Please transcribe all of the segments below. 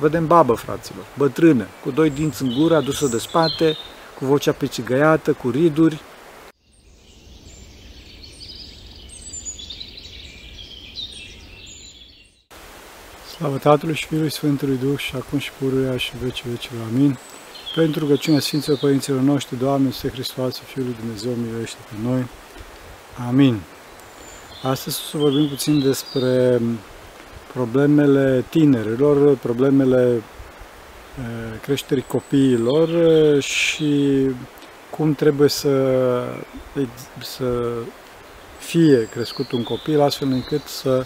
Vedem babă, fraților, bătrână, cu doi dinți în gură, adusă de spate, cu vocea pecigăiată, cu riduri. Slavă Tatălui și Fiului Sfântului Duh și acum și pururea și vecii vecilor. Amin. Pentru rugăciunea Sfinților Părinților noștri, Doamne, Să Hristos, Fiul lui Dumnezeu, miluiește pe noi. Amin. Astăzi o să vorbim puțin despre problemele tinerilor, problemele creșterii copiilor și cum trebuie să, să fie crescut un copil astfel încât să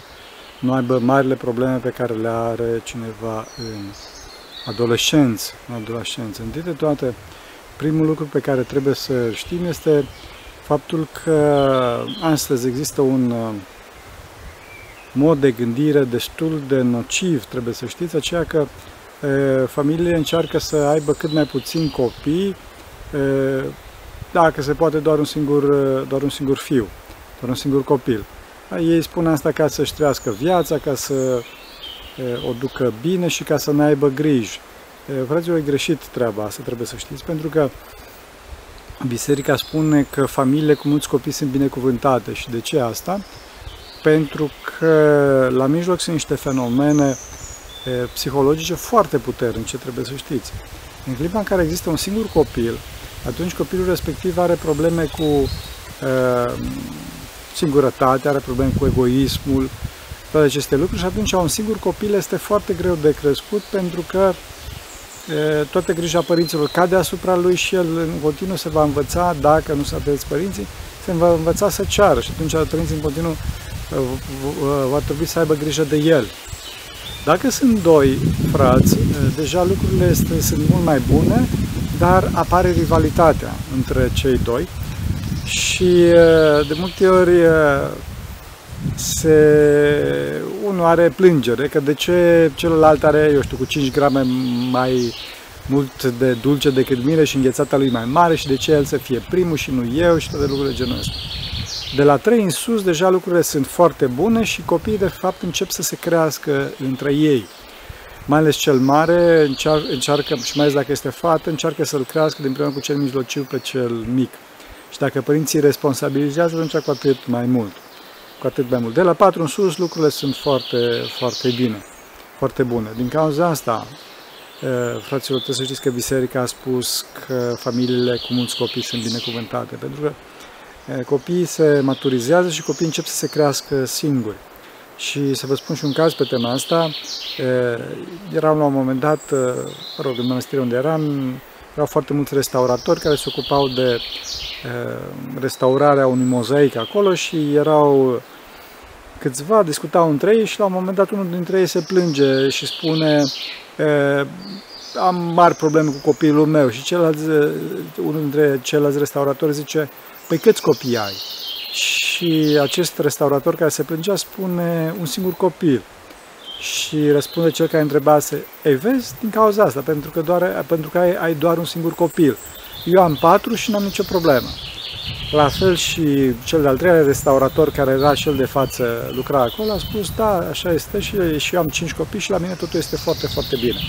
nu aibă marile probleme pe care le are cineva în adolescență. În adolescență. Întâi de toate, primul lucru pe care trebuie să știm este faptul că astăzi există un mod de gândire destul de nociv, trebuie să știți, aceea că e, familiile încearcă să aibă cât mai puțin copii, e, dacă se poate doar un singur, doar un singur fiu, doar un singur copil. Ei spun asta ca să-și trăiască viața, ca să e, o ducă bine și ca să ne aibă griji. Fraților, e greșit treaba asta, trebuie să știți, pentru că Biserica spune că familiile cu mulți copii sunt binecuvântate. Și de ce asta? Pentru că la mijloc sunt niște fenomene psihologice foarte puternice, trebuie să știți. În clipa în care există un singur copil, atunci copilul respectiv are probleme cu uh, singurătatea, are probleme cu egoismul, toate aceste lucruri și atunci un singur copil este foarte greu de crescut pentru că uh, toată grija părinților cade asupra lui și el în continuu se va învăța, dacă nu să aveți părinții, se va învăța să ceară și atunci părinții în continuu va trebui să aibă grijă de el. Dacă sunt doi frați, deja lucrurile este, sunt mult mai bune, dar apare rivalitatea între cei doi și de multe ori se, unul are plângere că de ce celălalt are, eu știu, cu 5 grame mai mult de dulce decât mine și înghețata lui mai mare și de ce el să fie primul și nu eu și toate lucrurile genul ăsta. De la 3 în sus, deja lucrurile sunt foarte bune și copiii, de fapt, încep să se crească între ei. Mai ales cel mare încearcă, încearcă și mai ales dacă este fată, încearcă să-l crească din cu cel mijlociu pe cel mic. Și dacă părinții responsabilizează, atunci cu atât mai mult. Cu atât mai mult. De la 4 în sus, lucrurile sunt foarte, foarte bine. Foarte bune. Din cauza asta, fraților, trebuie să știți că Biserica a spus că familiile cu mulți copii sunt binecuvântate, pentru că copiii se maturizează și copiii încep să se crească singuri. Și să vă spun și un caz pe tema asta, eram la un moment dat, mă rog, în mănăstirea unde eram, erau foarte mulți restauratori care se ocupau de restaurarea unui mozaic acolo și erau câțiva, discutau între ei și la un moment dat unul dintre ei se plânge și spune am mari probleme cu copilul meu și celălalt, unul dintre ceilalți restauratori zice Păi câți copii ai? Și acest restaurator care se plângea spune un singur copil. Și răspunde cel care întrebase, ei vezi, din cauza asta, pentru că, doar, pentru că ai, ai doar un singur copil. Eu am patru și n-am nicio problemă. La fel și cel de-al treilea restaurator care era cel de față, lucra acolo, a spus, da, așa este și, și eu am cinci copii și la mine totul este foarte, foarte bine.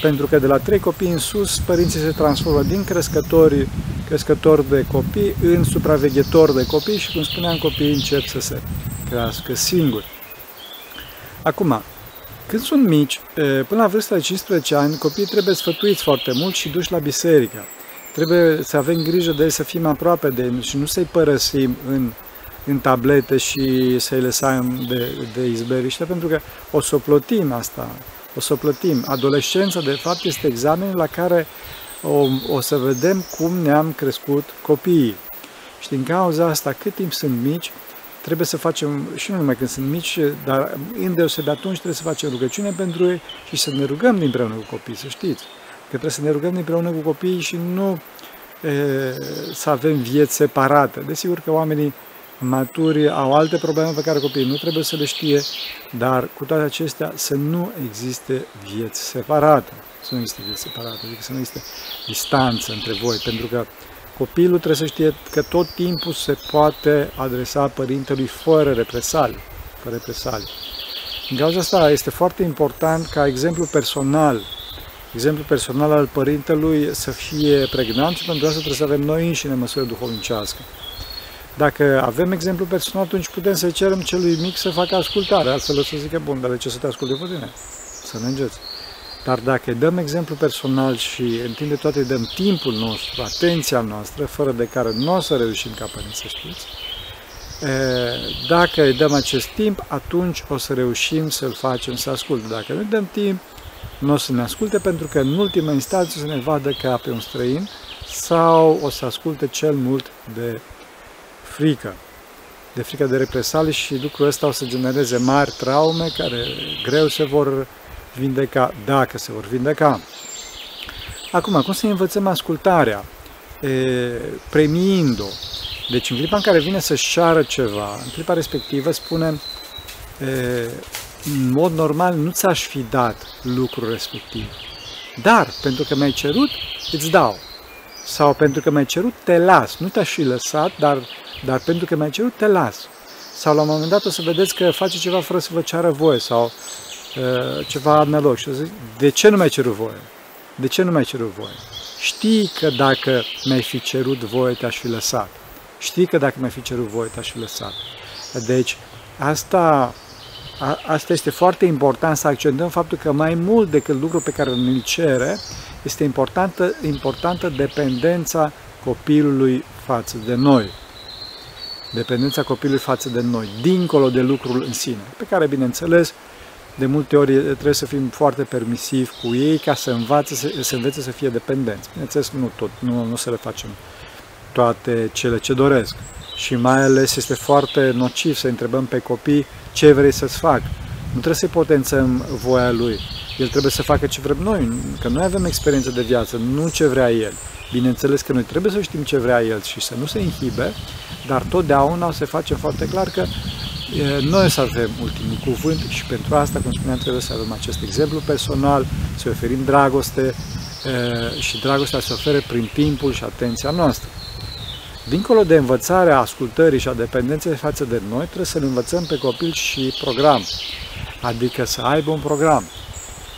Pentru că de la trei copii în sus, părinții se transformă din crescători crescător de copii în supraveghetor de copii și, cum spuneam, copiii încep să se crească singuri. Acum, când sunt mici, până la vârsta de 15 ani, copiii trebuie sfătuiți foarte mult și duși la biserică. Trebuie să avem grijă de ei, să fim aproape de ei și nu să-i părăsim în, în tablete și să-i lăsăm de, de izberiște, pentru că o să o plătim asta, o să o plătim. Adolescența, de fapt, este examenul la care o, o să vedem cum ne-am crescut copiii. Și din cauza asta, cât timp sunt mici, trebuie să facem, și nu numai când sunt mici, dar îndeosebe atunci trebuie să facem rugăciune pentru ei și să ne rugăm din împreună cu copiii, să știți. Că trebuie să ne rugăm din împreună cu copiii și nu e, să avem vieți separate. Desigur că oamenii maturi au alte probleme pe care copiii nu trebuie să le știe, dar cu toate acestea să nu existe vieți separate să nu este vieți separate, adică să nu este distanță între voi, pentru că copilul trebuie să știe că tot timpul se poate adresa părintelui fără represalii, fără represalii. În cauza asta este foarte important ca exemplu personal, exemplu personal al părintelui să fie pregnant și pentru asta trebuie să avem noi înșine măsură duhovnicească. Dacă avem exemplu personal, atunci putem să cerem celui mic să facă ascultare, altfel o să zică, bun, dar de ce să te asculte pe tine? Să ne îngeți. Dar dacă îi dăm exemplu personal și în timp de toate îi dăm timpul nostru, atenția noastră, fără de care nu o să reușim ca părinți să știți, dacă îi dăm acest timp, atunci o să reușim să-l facem să asculte. Dacă nu îi dăm timp, nu o să ne asculte pentru că în ultima instanță să ne vadă ca pe un străin sau o să asculte cel mult de frică, de frică de represalii și lucrul ăsta o să genereze mari traume care greu se vor vindeca, dacă se vor vindeca. Acum, cum să învățăm ascultarea? E, premiind-o. Deci, în clipa în care vine să-și ceară ceva, în clipa respectivă spune e, în mod normal nu ți-aș fi dat lucrul respectiv. Dar, pentru că mi-ai cerut, îți dau. Sau pentru că mi-ai cerut, te las. Nu te-aș fi lăsat, dar, dar pentru că mi-ai cerut, te las. Sau la un moment dat o să vedeți că face ceva fără să vă ceară voie sau uh, ceva analog. Și o să zic, de ce nu mi-ai cerut voie? De ce nu mi-ai cerut voie? Știi că dacă mi-ai fi cerut voie, te-aș fi lăsat. Știi că dacă mi-ai fi cerut voie, te-aș fi lăsat. Deci, asta a, asta este foarte important să accentăm faptul că mai mult decât lucrul pe care îl cere, este importantă, importantă dependența copilului față de noi. Dependența copilului față de noi, dincolo de lucrul în sine, pe care, bineînțeles, de multe ori trebuie să fim foarte permisivi cu ei ca să învațe să, să învețe să fie dependenți. Bineînțeles, nu tot, nu, nu să le facem toate cele ce doresc. Și mai ales este foarte nociv să întrebăm pe copii ce vrei să-ți fac. Nu trebuie să-i potențăm voia lui. El trebuie să facă ce vrem noi, că noi avem experiență de viață, nu ce vrea el. Bineînțeles că noi trebuie să știm ce vrea el și să nu se inhibe, dar totdeauna o să facem foarte clar că noi să avem ultimul cuvânt și pentru asta, cum spuneam, trebuie să avem acest exemplu personal, să oferim dragoste și dragostea se ofere prin timpul și atenția noastră. Dincolo de învățarea ascultării și a dependenței față de noi, trebuie să-l învățăm pe copil și program, adică să aibă un program.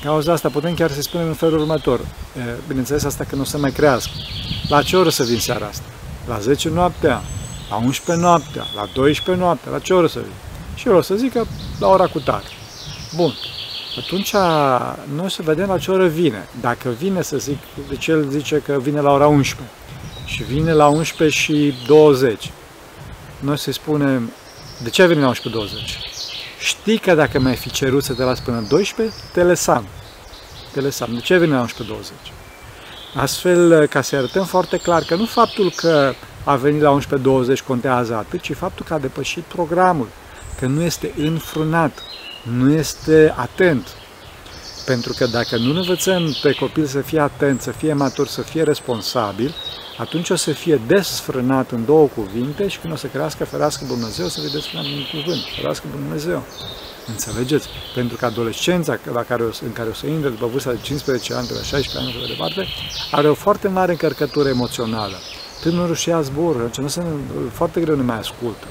Cauza asta putem chiar să spunem în felul următor. Bineînțeles, asta că nu se mai crească. La ce oră să vin seara asta? La 10 noaptea, la 11 noaptea, la 12 noaptea, la ce oră să vin? Și eu o să zic că la ora cu tare. Bun. Atunci noi să vedem la ce oră vine. Dacă vine, să zic, deci el zice că vine la ora 11 și vine la 11 și 20. Noi să spunem, de ce vine la 11 20? Știi că dacă mi-ai fi cerut să te las până 12, te lăsam. Te lăsam. De ce vine la 11 20? Astfel, ca să arătăm foarte clar că nu faptul că a venit la 11.20 contează atât, ci faptul că a depășit programul, că nu este înfrânat, nu este atent. Pentru că dacă nu învățăm pe copil să fie atent, să fie matur, să fie responsabil, atunci o să fie desfrânat în două cuvinte și când o să crească, ferească Dumnezeu, să vedeți desfrânat în cuvânt, ferească Dumnezeu. Înțelegeți? Pentru că adolescența la care o, în care o să intre după vârsta de 15 ani, de la 16 ani și de departe, are o foarte mare încărcătură emoțională. Tânărul și ia zborul, ce nu se, foarte greu nu mai ascultă.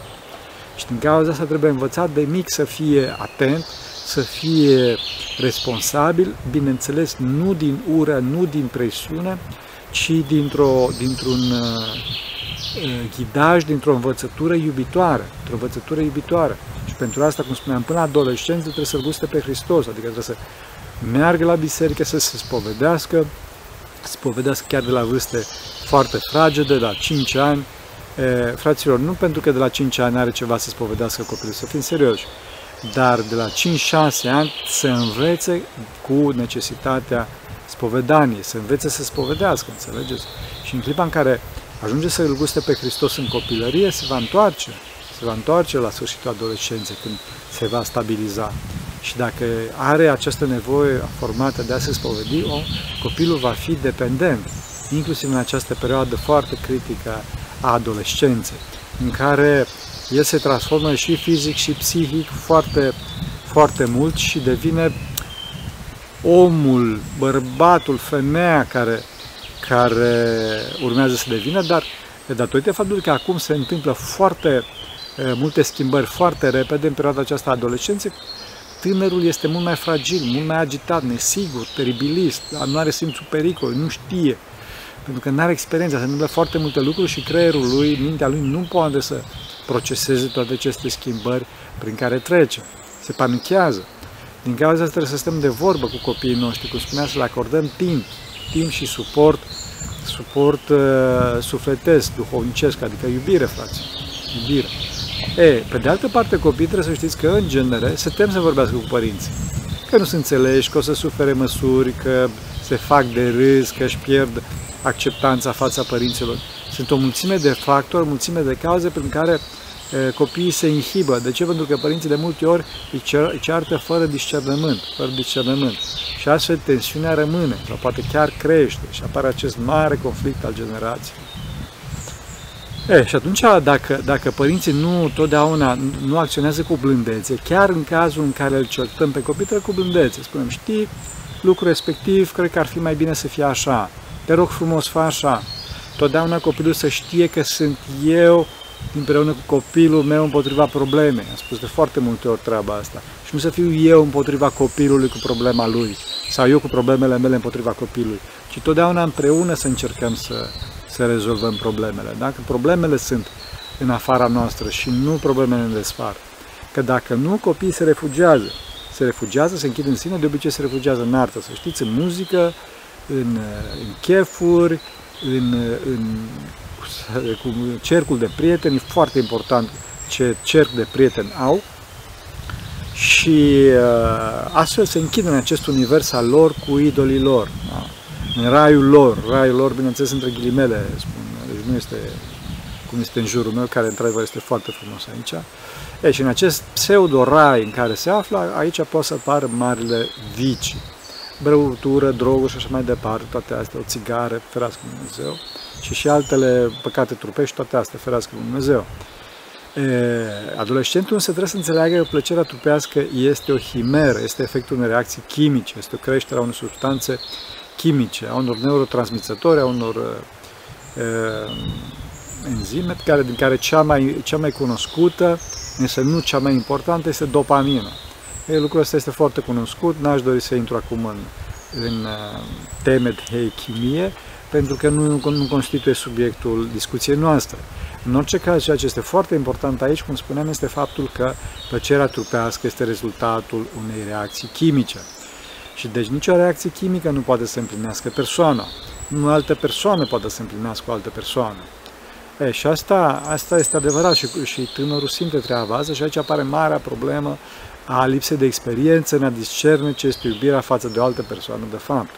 Și din cauza asta trebuie învățat de mic să fie atent, să fie responsabil, bineînțeles, nu din ură, nu din presiune, ci dintr-o, dintr-un uh, uh, ghidaj, dintr-o învățătură iubitoare, într-o învățătură iubitoare. Și pentru asta, cum spuneam, până la adolescență trebuie să-L guste pe Hristos, adică trebuie să meargă la biserică, să se spovedească, să spovedească chiar de la vârste foarte fragede, la 5 ani. E, fraților, nu pentru că de la 5 ani are ceva să spovedească copilul, să fim serioși, dar de la 5-6 ani să învețe cu necesitatea spovedanie, să învețe să spovedească, înțelegeți? Și în clipa în care ajunge să îl guste pe Hristos în copilărie, se va întoarce, se va întoarce la sfârșitul adolescenței, când se va stabiliza. Și dacă are această nevoie formată de a se spovedi, o, copilul va fi dependent, inclusiv în această perioadă foarte critică a adolescenței, în care el se transformă și fizic și psihic foarte, foarte mult și devine omul, bărbatul, femeia care, care urmează să devină, dar datorită faptului că acum se întâmplă foarte multe schimbări foarte repede în perioada aceasta adolescenței, tânărul este mult mai fragil, mult mai agitat, nesigur, teribilist, nu are simțul pericol, nu știe, pentru că nu are experiența, se întâmplă foarte multe lucruri și creierul lui, mintea lui nu poate să proceseze toate aceste schimbări prin care trece. Se panichează. Din cauza asta trebuie să stăm de vorbă cu copiii noștri, cum spunea, să le acordăm timp, timp și suport, suport uh, sufletesc, duhovnicesc, adică iubire, frate, iubire. E, pe de altă parte, copiii trebuie să știți că, în genere, se tem să vorbească cu părinții. Că nu se înțelegi, că o să sufere măsuri, că se fac de râs, că își pierd acceptanța fața părinților. Sunt o mulțime de factori, mulțime de cauze prin care copiii se inhibă. De ce? Pentru că părinții de multe ori îi ceartă fără discernământ, fără discernământ. Și astfel tensiunea rămâne, sau poate chiar crește și apare acest mare conflict al generației. E, și atunci, dacă, dacă părinții nu totdeauna nu acționează cu blândețe, chiar în cazul în care îl certăm pe copii, trebuie cu blândețe. Spunem, știi, lucrul respectiv, cred că ar fi mai bine să fie așa. Te rog frumos, fă așa. Totdeauna copilul să știe că sunt eu împreună cu copilul meu împotriva problemei. Am spus de foarte multe ori treaba asta. Și nu să fiu eu împotriva copilului cu problema lui sau eu cu problemele mele împotriva copilului, ci totdeauna împreună să încercăm să, să rezolvăm problemele. Dacă problemele sunt în afara noastră și nu problemele ne despart. Că dacă nu, copiii se refugiază. Se refugiază, se închid în sine, de obicei se refugiază în artă, să știți, în muzică, în, în chefuri, în, în cu cercul de prieteni, e foarte important ce cerc de prieteni au și uh, astfel se închid în acest univers al lor cu idolii lor. Da? În raiul lor, raiul lor, bineînțeles, între ghilimele, spun, deci nu este cum este în jurul meu, care într-adevăr este foarte frumos aici. E, și în acest pseudo-rai în care se află, aici pot să apară marile vicii. Băutură, droguri și așa mai departe, toate astea, o țigară, ferească Dumnezeu și și altele păcate trupești, toate astea, ferească Dumnezeu. E, adolescentul însă trebuie să înțeleagă că plăcerea trupească este o himeră, este efectul unei reacții chimice, este o creștere a unor substanțe chimice, a unor neurotransmițători, a unor e, enzime, care, din care cea mai, cea mai cunoscută, însă nu cea mai importantă, este dopamina. E, lucrul ăsta este foarte cunoscut, n-aș dori să intru acum în, în teme de chimie, pentru că nu, nu constituie subiectul discuției noastre. În orice caz, ceea ce este foarte important aici, cum spuneam, este faptul că plăcerea trupească este rezultatul unei reacții chimice. Și deci nicio reacție chimică nu poate să împlinească persoana. Nu altă persoană poate să împlinească o altă persoană. E, și asta, asta este adevărat și, și tânărul simte treaba asta și aici apare marea problemă a lipsei de experiență în a discerne ce este iubirea față de o altă persoană de fapt.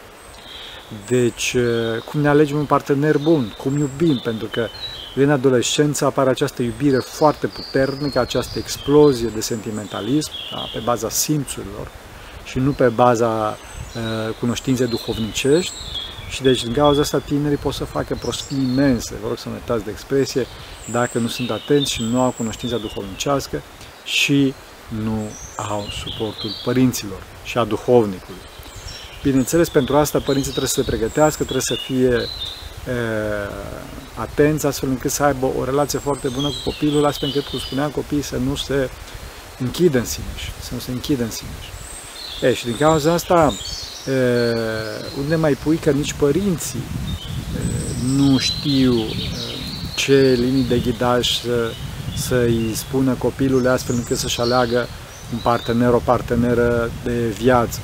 Deci, cum ne alegem un partener bun, cum iubim, pentru că în adolescență apare această iubire foarte puternică, această explozie de sentimentalism, da, pe baza simțurilor și nu pe baza uh, cunoștinței duhovnicești. Și deci, din cauza asta, tinerii pot să facă prostii imense, vă rog să mă uitați de expresie, dacă nu sunt atenți și nu au cunoștința duhovnicească și nu au suportul părinților și a duhovnicului. Bineînțeles, pentru asta părinții trebuie să se pregătească, trebuie să fie e, atenți astfel încât să aibă o relație foarte bună cu copilul, astfel încât, cum spuneam, copiii să nu se închidă în sine, să nu se închidă în sine. E, și din cauza asta, e, unde mai pui că nici părinții e, nu știu e, ce linii de ghidaj să, să-i spună copilului astfel încât să-și aleagă un partener, o parteneră de viață.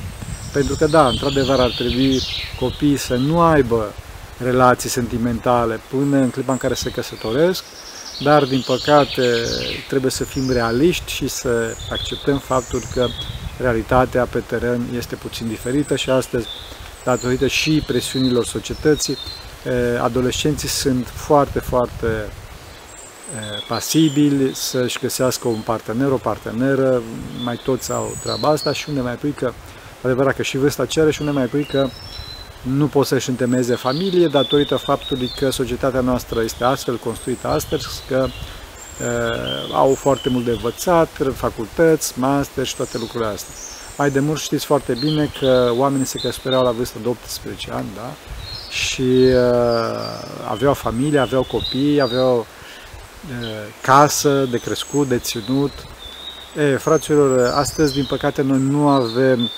Pentru că, da, într-adevăr ar trebui copiii să nu aibă relații sentimentale până în clipa în care se căsătoresc, dar, din păcate, trebuie să fim realiști și să acceptăm faptul că realitatea pe teren este puțin diferită și astăzi, datorită și presiunilor societății, adolescenții sunt foarte, foarte pasibili să-și găsească un partener, o parteneră, mai toți au treaba asta și unde mai pui că adevărat că și vârsta cere și unde mai pui că nu pot să-și întemeieze familie datorită faptului că societatea noastră este astfel construită astăzi, că uh, au foarte mult de învățat, facultăți, master și toate lucrurile astea. Mai de mult știți foarte bine că oamenii se căsătoreau la vârstă de 18 ani, da? Și uh, aveau familie, aveau copii, aveau uh, casă de crescut, de ținut, E, fraților, astăzi, din păcate, noi nu avem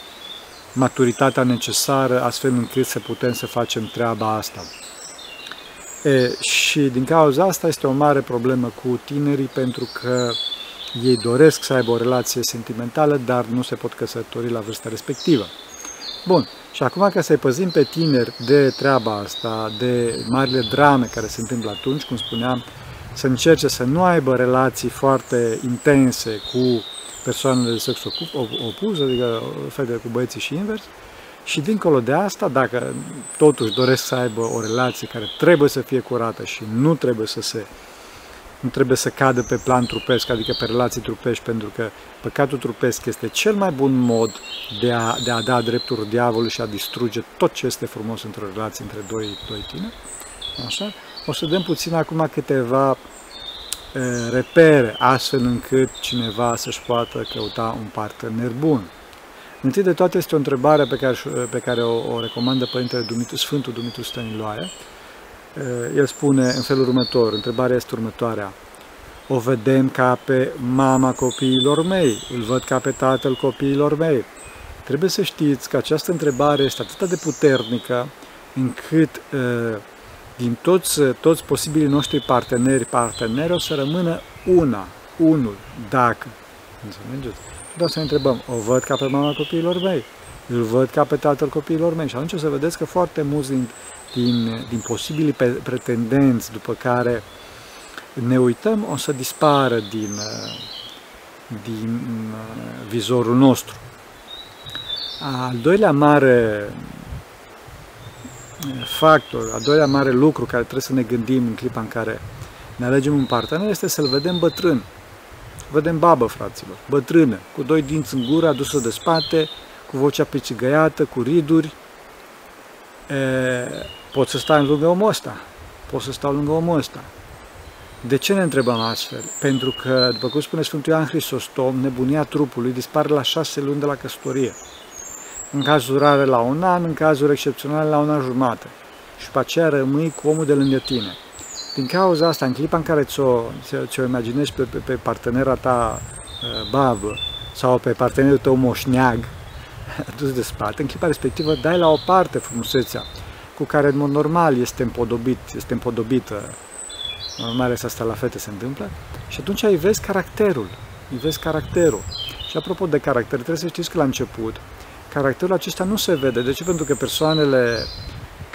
maturitatea necesară astfel încât să putem să facem treaba asta. E, și din cauza asta este o mare problemă cu tinerii pentru că ei doresc să aibă o relație sentimentală, dar nu se pot căsători la vârsta respectivă. Bun, și acum ca să-i păzim pe tineri de treaba asta, de marile drame care se întâmplă atunci, cum spuneam, să încerce să nu aibă relații foarte intense cu persoanele de sex opus, adică fetele cu băieții și invers, și dincolo de asta, dacă totuși doresc să aibă o relație care trebuie să fie curată și nu trebuie să se nu trebuie să cadă pe plan trupesc, adică pe relații trupești, pentru că păcatul trupesc este cel mai bun mod de a, de a da drepturi diavolului și a distruge tot ce este frumos într-o relație între doi, doi tineri. Așa? O să dăm puțin acum câteva e, repere, astfel încât cineva să-și poată căuta un partener bun. Întâi de toate este o întrebare pe care, pe care o, o recomandă Părintele Dumitru, Sfântul Dumitru Stăniloae, Eh, el spune în felul următor, întrebarea este următoarea. O vedem ca pe mama copiilor mei, îl văd ca pe tatăl copiilor mei. Trebuie să știți că această întrebare este atât de puternică încât eh, din toți, toți posibilii noștri parteneri, parteneri o să rămână una, unul, dacă. Înțelegeți? Doar să ne întrebăm, o văd ca pe mama copiilor mei, îl văd ca pe tatăl copiilor mei. Și atunci o să vedeți că foarte mulți din din, din posibilii pretendenți după care ne uităm, o să dispară din, din vizorul nostru. Al doilea mare factor, al doilea mare lucru care trebuie să ne gândim în clipa în care ne alegem un partener este să-l vedem bătrân. Vedem babă, fraților, bătrână, cu doi dinți în gură, adusă de spate, cu vocea picigăiată, cu riduri. E, Pot să stau lângă omul ăsta. Pot să stau lângă omul ăsta. De ce ne întrebăm astfel? Pentru că, după cum spune Sfântul Ioan Hristostom, nebunia trupului dispare la șase luni de la căsătorie. În cazuri rare la un an, în cazuri excepționale la un an jumate. Și după aceea rămâi cu omul de lângă tine. Din cauza asta, în clipa în care ți-o, ți-o imaginezi pe, pe, pe partenera ta uh, babă sau pe partenerul tău moșneag, dus de spate, în clipa respectivă dai la o parte frumusețea cu care în mod normal este împodobit, este împodobită, mai ales asta la fete se întâmplă, și atunci îi vezi caracterul, îi vezi caracterul. Și apropo de caracter, trebuie să știți că la început, caracterul acesta nu se vede. De ce? Pentru că persoanele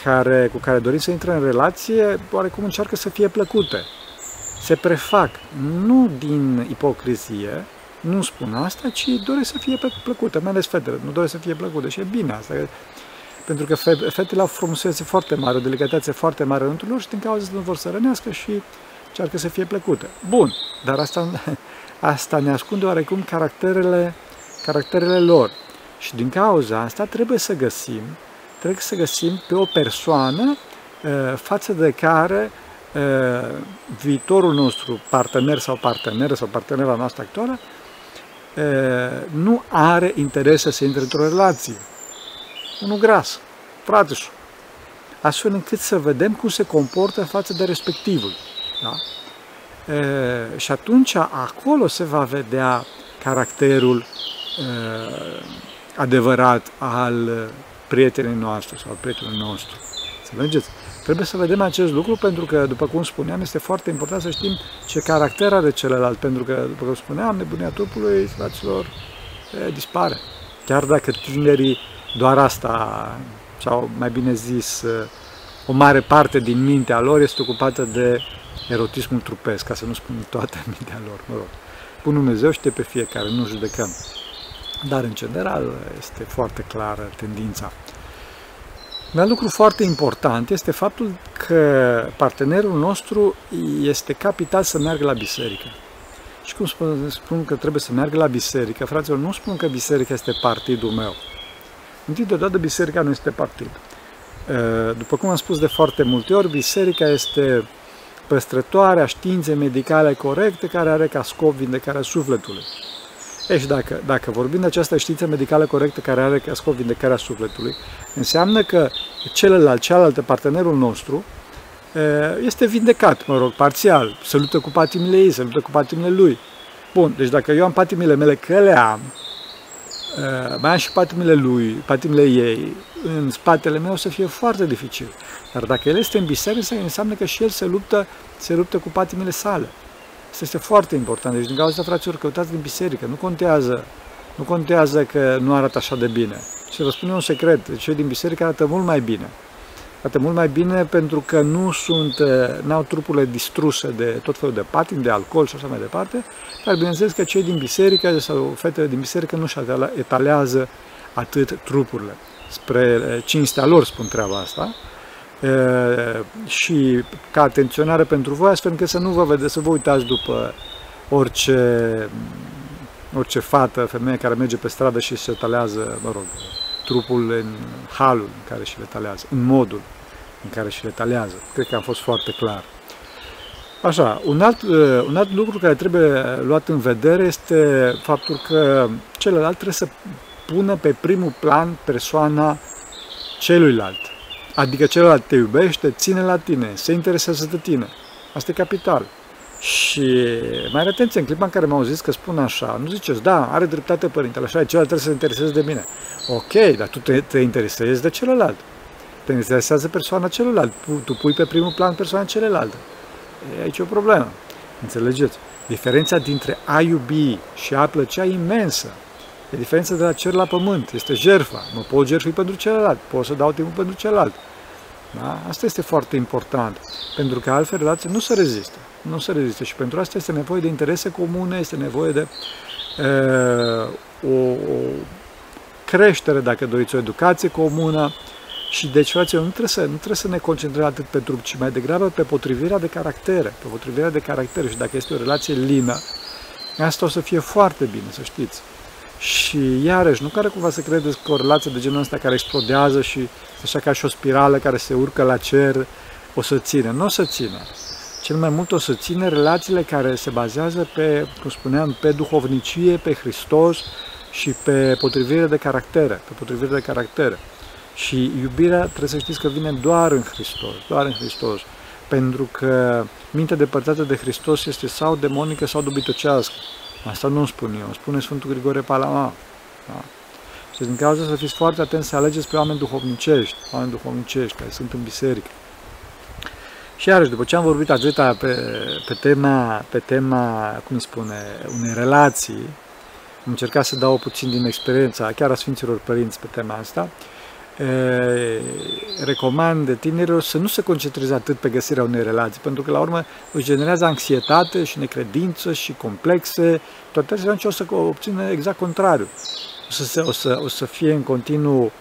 care, cu care dorim să intre în relație, oarecum încearcă să fie plăcute. Se prefac, nu din ipocrizie, nu spun asta, ci doresc să fie plăcute, mai ales fetele, nu doresc să fie plăcute și e bine asta pentru că fetele au frumusețe foarte mare, o delicatețe foarte mare în lor și din cauza asta nu vor să rănească și încearcă să fie plăcute. Bun, dar asta, asta ne ascunde oarecum caracterele, caracterele lor. Și din cauza asta trebuie să găsim, trebuie să găsim pe o persoană uh, față de care uh, viitorul nostru partener sau parteneră sau partenera noastră actuală uh, nu are interes să se intre într-o relație unul gras, fratișul, astfel încât să vedem cum se comportă față de respectivul. Da? E, și atunci acolo se va vedea caracterul e, adevărat al prietenii noastre sau al prietenului nostru. Înțelegeți? Trebuie să vedem acest lucru pentru că, după cum spuneam, este foarte important să știm ce caracter are celălalt, pentru că, după cum spuneam, nebunia trupului, fraților, dispare. Chiar dacă tinerii doar asta, sau mai bine zis, o mare parte din mintea lor este ocupată de erotismul trupesc, ca să nu spun toată mintea lor, mă rog. Bun Dumnezeu știe pe fiecare, nu judecăm. Dar, în general, este foarte clară tendința. Un lucru foarte important este faptul că partenerul nostru este capital să meargă la biserică. Și cum spun, spun că trebuie să meargă la biserică, fraților, nu spun că biserica este partidul meu. Întâi de toată, biserica nu este partid. După cum am spus de foarte multe ori, biserica este păstrătoarea științei medicale corecte care are ca scop vindecarea sufletului. E, și dacă, dacă vorbim de această știință medicală corectă care are ca scop vindecarea sufletului, înseamnă că celălalt, cealaltă partenerul nostru, este vindecat, mă rog, parțial, se luptă cu patimile ei, se luptă cu patimile lui. Bun, deci dacă eu am patimile mele, că le am, uh, mai am și patimile lui, patimile ei, în spatele meu o să fie foarte dificil. Dar dacă el este în biserică, înseamnă că și el se luptă, se luptă cu patimile sale. Asta este foarte important. Deci, din cauza fraților, căutați din biserică. Nu contează, nu contează că nu arată așa de bine. Și vă spun eu un secret. Cei din biserică arată mult mai bine. Arată mult mai bine pentru că nu sunt, eh, n-au trupurile distruse de tot felul de patim, de alcool și așa mai departe, dar bineînțeles că cei din biserică sau fetele din biserică nu și etalează atât trupurile. Spre eh, cinstea lor spun treaba asta, și ca atenționare pentru voi, astfel încât să nu vă vedeți, să vă uitați după orice, orice fată, femeie care merge pe stradă și se talează, mă rog, trupul în halul în care și le talează, în modul în care și le talează. Cred că am fost foarte clar. Așa, un alt, un alt lucru care trebuie luat în vedere este faptul că celălalt trebuie să pună pe primul plan persoana celuilalt. Adică celălalt te iubește, ține la tine, se interesează de tine. Asta e capital. Și mai are atenție, în clipa în care m-au zis că spun așa, nu ziceți, da, are dreptate părintele, așa, celălalt trebuie să se intereseze de mine. Ok, dar tu te, te interesezi de celălalt. Te interesează persoana celălalt. Tu pui pe primul plan persoana celălalt. E aici o problemă. Înțelegeți? Diferența dintre a iubi și a plăcea e imensă. E diferența de la cer la pământ. Este jertfa. Mă pot jertfi pentru celălalt. Pot să dau timpul pentru celălalt. Da? Asta este foarte important. Pentru că altfel relația nu se rezistă. Nu se rezistă. Și pentru asta este nevoie de interese comune, este nevoie de uh, o, o creștere, dacă doriți, o educație comună. Și deci, fraților, nu trebuie, să, nu trebuie să ne concentrăm atât pe trup, ci mai degrabă pe potrivirea de caractere. Pe potrivirea de caractere. Și dacă este o relație lină, asta o să fie foarte bine, să știți. Și iarăși, nu care cumva să credeți că o relație de genul ăsta care explodează și așa ca și o spirală care se urcă la cer, o să țină. Nu o să țină. Cel mai mult o să țină relațiile care se bazează pe, cum spuneam, pe duhovnicie, pe Hristos și pe potrivire de caractere, pe potrivire de caractere. Și iubirea trebuie să știți că vine doar în Hristos, doar în Hristos. Pentru că mintea depărtată de Hristos este sau demonică sau dobitocească. Asta nu spun eu, spune Sfântul Grigore Palama. Da? Și din cauza să fiți foarte atenți să alegeți pe oameni duhovnicești, oameni duhovnicești care sunt în biserică. Și iarăși, după ce am vorbit atâta pe, pe, tema, pe tema, cum îi spune, unei relații, am încercat să dau puțin din experiența chiar a Sfinților Părinți pe tema asta, recomand tinerilor să nu se concentreze atât pe găsirea unei relații, pentru că la urmă își generează anxietate și necredință și complexe, toate astea o să obțină exact contrariu. O să, se, o, să, o să fie în continuu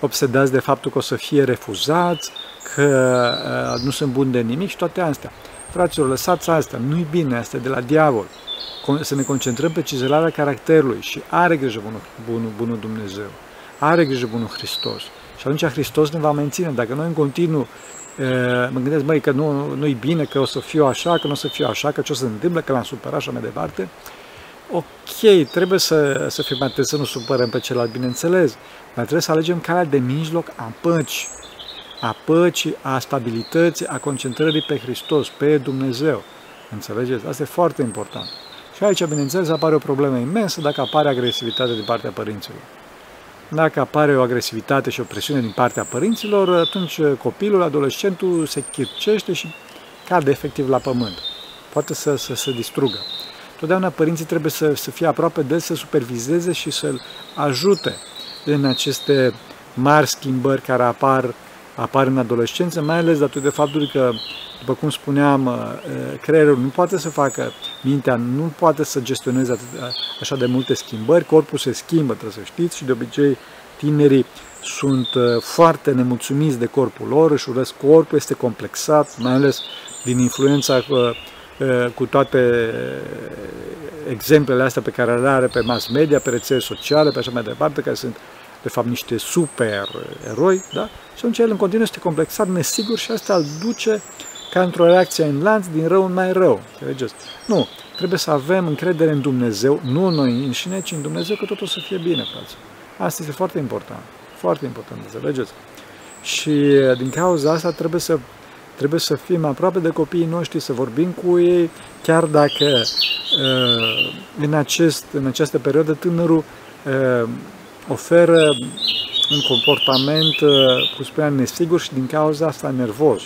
obsedați de faptul că o să fie refuzați, că uh, nu sunt buni de nimic și toate astea. Fraților, lăsați asta, nu-i bine, asta e de la diavol. Să ne concentrăm pe cizelarea caracterului și are grijă bunul, bunul, bunul Dumnezeu. Are grijă bunul Hristos. Și atunci Hristos ne va menține. Dacă noi în continuu mă gândesc, măi, că nu, nu-i bine, că o să fiu așa, că nu o să fiu așa, că ce o să se întâmplă, că l-am supărat și așa mai departe, ok, trebuie să, să fim atenți să nu supărăm pe celălalt, bineînțeles, dar trebuie să alegem calea de mijloc a păcii, a păcii, a stabilității, a concentrării pe Hristos, pe Dumnezeu. Înțelegeți? Asta e foarte important. Și aici, bineînțeles, apare o problemă imensă dacă apare agresivitate din partea părinților. Dacă apare o agresivitate și o presiune din partea părinților, atunci copilul, adolescentul se chircește și cade efectiv la pământ. Poate să, să se distrugă. Totdeauna părinții trebuie să, să fie aproape de el, să supervizeze și să-l ajute în aceste mari schimbări care apar, apar în adolescență, mai ales datorită de faptul că, după cum spuneam, creierul nu poate să facă, mintea nu poate să gestioneze atât, așa de multe schimbări, corpul se schimbă, trebuie să știți, și de obicei tinerii sunt foarte nemulțumiți de corpul lor, își urăsc corpul, este complexat, mai ales din influența cu toate exemplele astea pe care le are pe mass media, pe rețele sociale, pe așa mai departe, care sunt de fapt niște super eroi, da? Și atunci el în continuu este complexat, nesigur și asta îl duce ca într-o reacție în lanț din rău în mai rău. Înțelegeți? Nu, trebuie să avem încredere în Dumnezeu, nu în noi înșine, ci în Dumnezeu că totul o să fie bine, frate. Asta este foarte important. Foarte important, înțelegeți? Și din cauza asta trebuie să Trebuie să fim aproape de copiii noștri, să vorbim cu ei, chiar dacă uh, în, acest, în această perioadă tânărul uh, oferă un comportament, uh, cum spuneam, nesigur și din cauza asta nervos.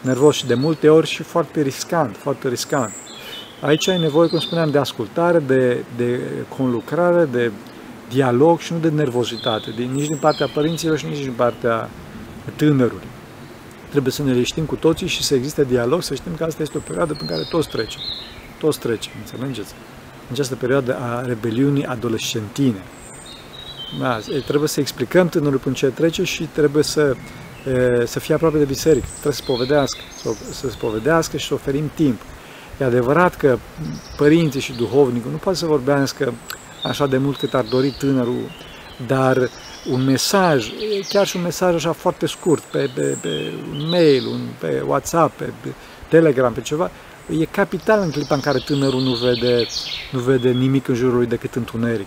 Nervos și de multe ori și foarte riscant, foarte riscant. Aici ai nevoie, cum spuneam, de ascultare, de, de conlucrare, de dialog și nu de nervozitate, de, nici din partea părinților și nici din partea tânărului. Trebuie să ne știm cu toții și să existe dialog, să știm că asta este o perioadă pe care toți trecem. Toți trecem, înțelegeți? În această perioadă a rebeliunii adolescentine. Da, trebuie să explicăm tânărul până ce trece și trebuie să, să fie aproape de biserică. Trebuie să spovedească, să, să spovedească și să oferim timp. E adevărat că părinții și duhovnicul nu poate să vorbească așa de mult cât ar dori tânărul, dar un mesaj, chiar și un mesaj așa foarte scurt, pe, pe, pe un mail, un, pe WhatsApp, pe, pe Telegram, pe ceva, e capital în clipa în care tânărul nu vede, nu vede nimic în jurul lui decât întuneric.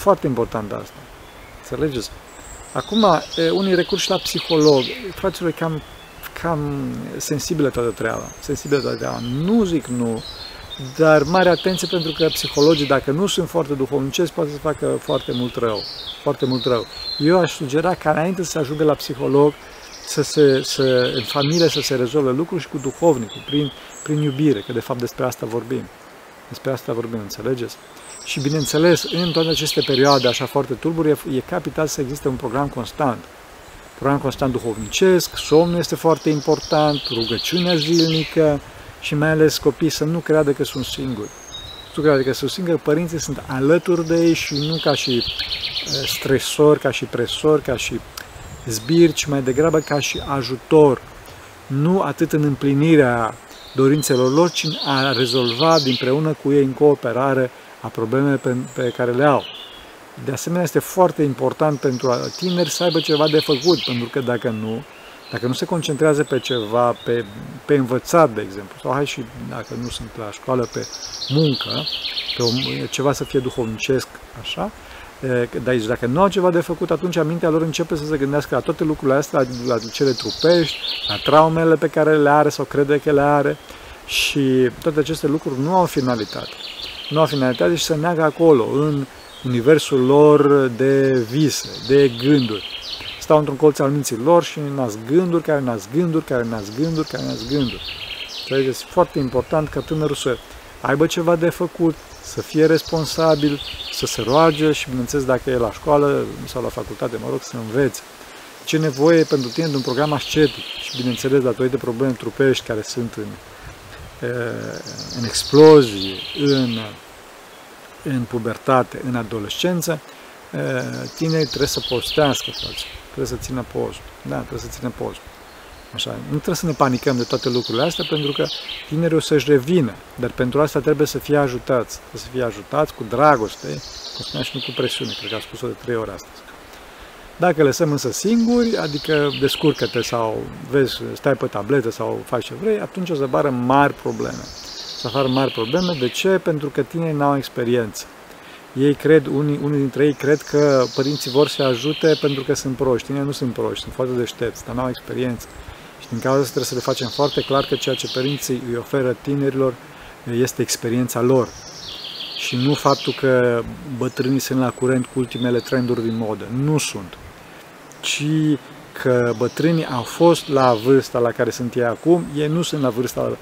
E foarte important asta. Înțelegeți? Acum, unii recurs la psiholog. Fraților, cam, cam sensibilă toată treaba. Sensibilă toată treaba. Nu zic nu, dar mare atenție pentru că psihologii, dacă nu sunt foarte duhovnicești, poate să facă foarte mult rău. Foarte mult rău. Eu aș sugera ca înainte să ajungă la psiholog, să se, să, în familie să se rezolve lucruri și cu duhovnicul, prin, prin iubire, că de fapt despre asta vorbim. Despre asta vorbim, înțelegeți? Și bineînțeles, în toate aceste perioade așa foarte tulburi, e capital să existe un program constant. Program constant duhovnicesc, somnul este foarte important, rugăciunea zilnică, și mai ales copiii să nu creadă că sunt singuri. Să creadă că sunt singuri, părinții sunt alături de ei și nu ca și stresori, ca și presori, ca și zbirci, mai degrabă ca și ajutor. Nu atât în împlinirea dorințelor lor, ci a rezolva împreună cu ei în cooperare a problemele pe, pe care le au. De asemenea, este foarte important pentru tineri să aibă ceva de făcut, pentru că dacă nu, dacă nu se concentrează pe ceva, pe, pe învățat, de exemplu, sau hai și dacă nu sunt la școală, pe muncă, pe o, ceva să fie duhovnicesc, așa, dar aici, dacă nu au ceva de făcut, atunci mintea lor începe să se gândească la toate lucrurile astea, la, la cele trupești, la traumele pe care le are sau crede că le are și toate aceste lucruri nu au finalitate. Nu au finalitate și se neagă acolo, în universul lor de vise, de gânduri stau într-un colț al minții lor și nasc gânduri, care nasc gânduri, care nasc gânduri, care nasc gânduri. Este foarte important ca tânărul să aibă ceva de făcut, să fie responsabil, să se roage și, bineînțeles, dacă e la școală sau la facultate, mă rog, să învețe. Ce nevoie pentru tine de un program ascetic și, bineînțeles, datorită probleme trupești care sunt în, în explozie, în, în pubertate, în adolescență, tinerii trebuie să postească, frate trebuie să țină poză. Da, trebuie să țină poză. Așa, nu trebuie să ne panicăm de toate lucrurile astea, pentru că tinerii o să-și revină, dar pentru asta trebuie să fie ajutați. Trebuie să fie ajutați cu dragoste, cum spunea și nu cu presiune, cred că a spus-o de trei ori astăzi. Dacă lăsăm însă singuri, adică descurcă-te sau vezi, stai pe tabletă sau faci ce vrei, atunci o să apară mari probleme. Să apară mari probleme. De ce? Pentru că tinerii n-au experiență ei cred, unii, unii dintre ei cred că părinții vor să ajute pentru că sunt proști. Ei nu sunt proști, sunt foarte deștepți, dar nu au experiență. Și din cauza asta trebuie să le facem foarte clar că ceea ce părinții îi oferă tinerilor este experiența lor. Și nu faptul că bătrânii sunt la curent cu ultimele trenduri din modă. Nu sunt. Ci că bătrânii au fost la vârsta la care sunt ei acum, ei nu sunt la vârsta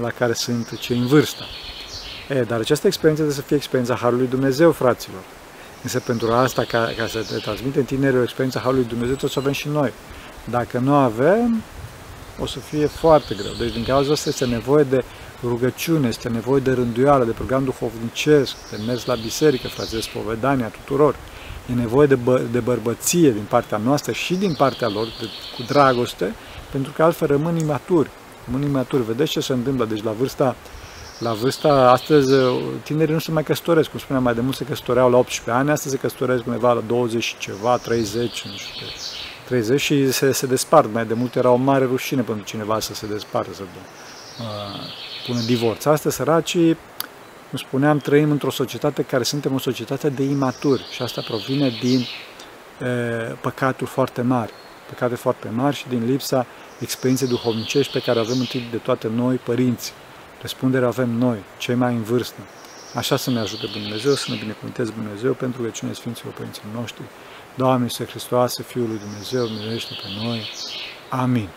la care sunt cei în vârstă. E, dar această experiență trebuie să fie experiența Harului Dumnezeu, fraților. Însă pentru asta, ca, ca să te transmite în tineri o experiență Harului Dumnezeu, trebuie să avem și noi. Dacă nu avem, o să fie foarte greu. Deci din cauza asta este nevoie de rugăciune, este nevoie de rânduială, de program duhovnicesc, de mers la biserică, frate, de spovedania tuturor. E nevoie de, bă, de bărbăție din partea noastră și din partea lor, de, cu dragoste, pentru că altfel rămân imaturi. Rămân imaturi. Vedeți ce se întâmplă? Deci la vârsta la vârsta, astăzi, tinerii nu se mai căsătoresc, cum spuneam, mai de mult se căsătoreau la 18 ani, astăzi se căsătoresc undeva la 20 și ceva, 30, nu știu, 30 și se, se despart. Mai de mult era o mare rușine pentru cineva să se despartă, să uh, pună divorț. Astăzi, săracii, cum spuneam, trăim într-o societate care suntem o societate de imaturi și asta provine din uh, păcatul foarte mare. păcate foarte mari și din lipsa experienței duhovnicești pe care avem întâi de toate noi, părinți. Răspunderea avem noi, cei mai în vârstă. Așa să ne ajute Dumnezeu, să ne binecuvânteze Dumnezeu pentru rugăciunea Sfinților Părinților noștri. Doamne, Iisuse Hristoase, Fiul lui Dumnezeu, miluiește pe noi. Amin.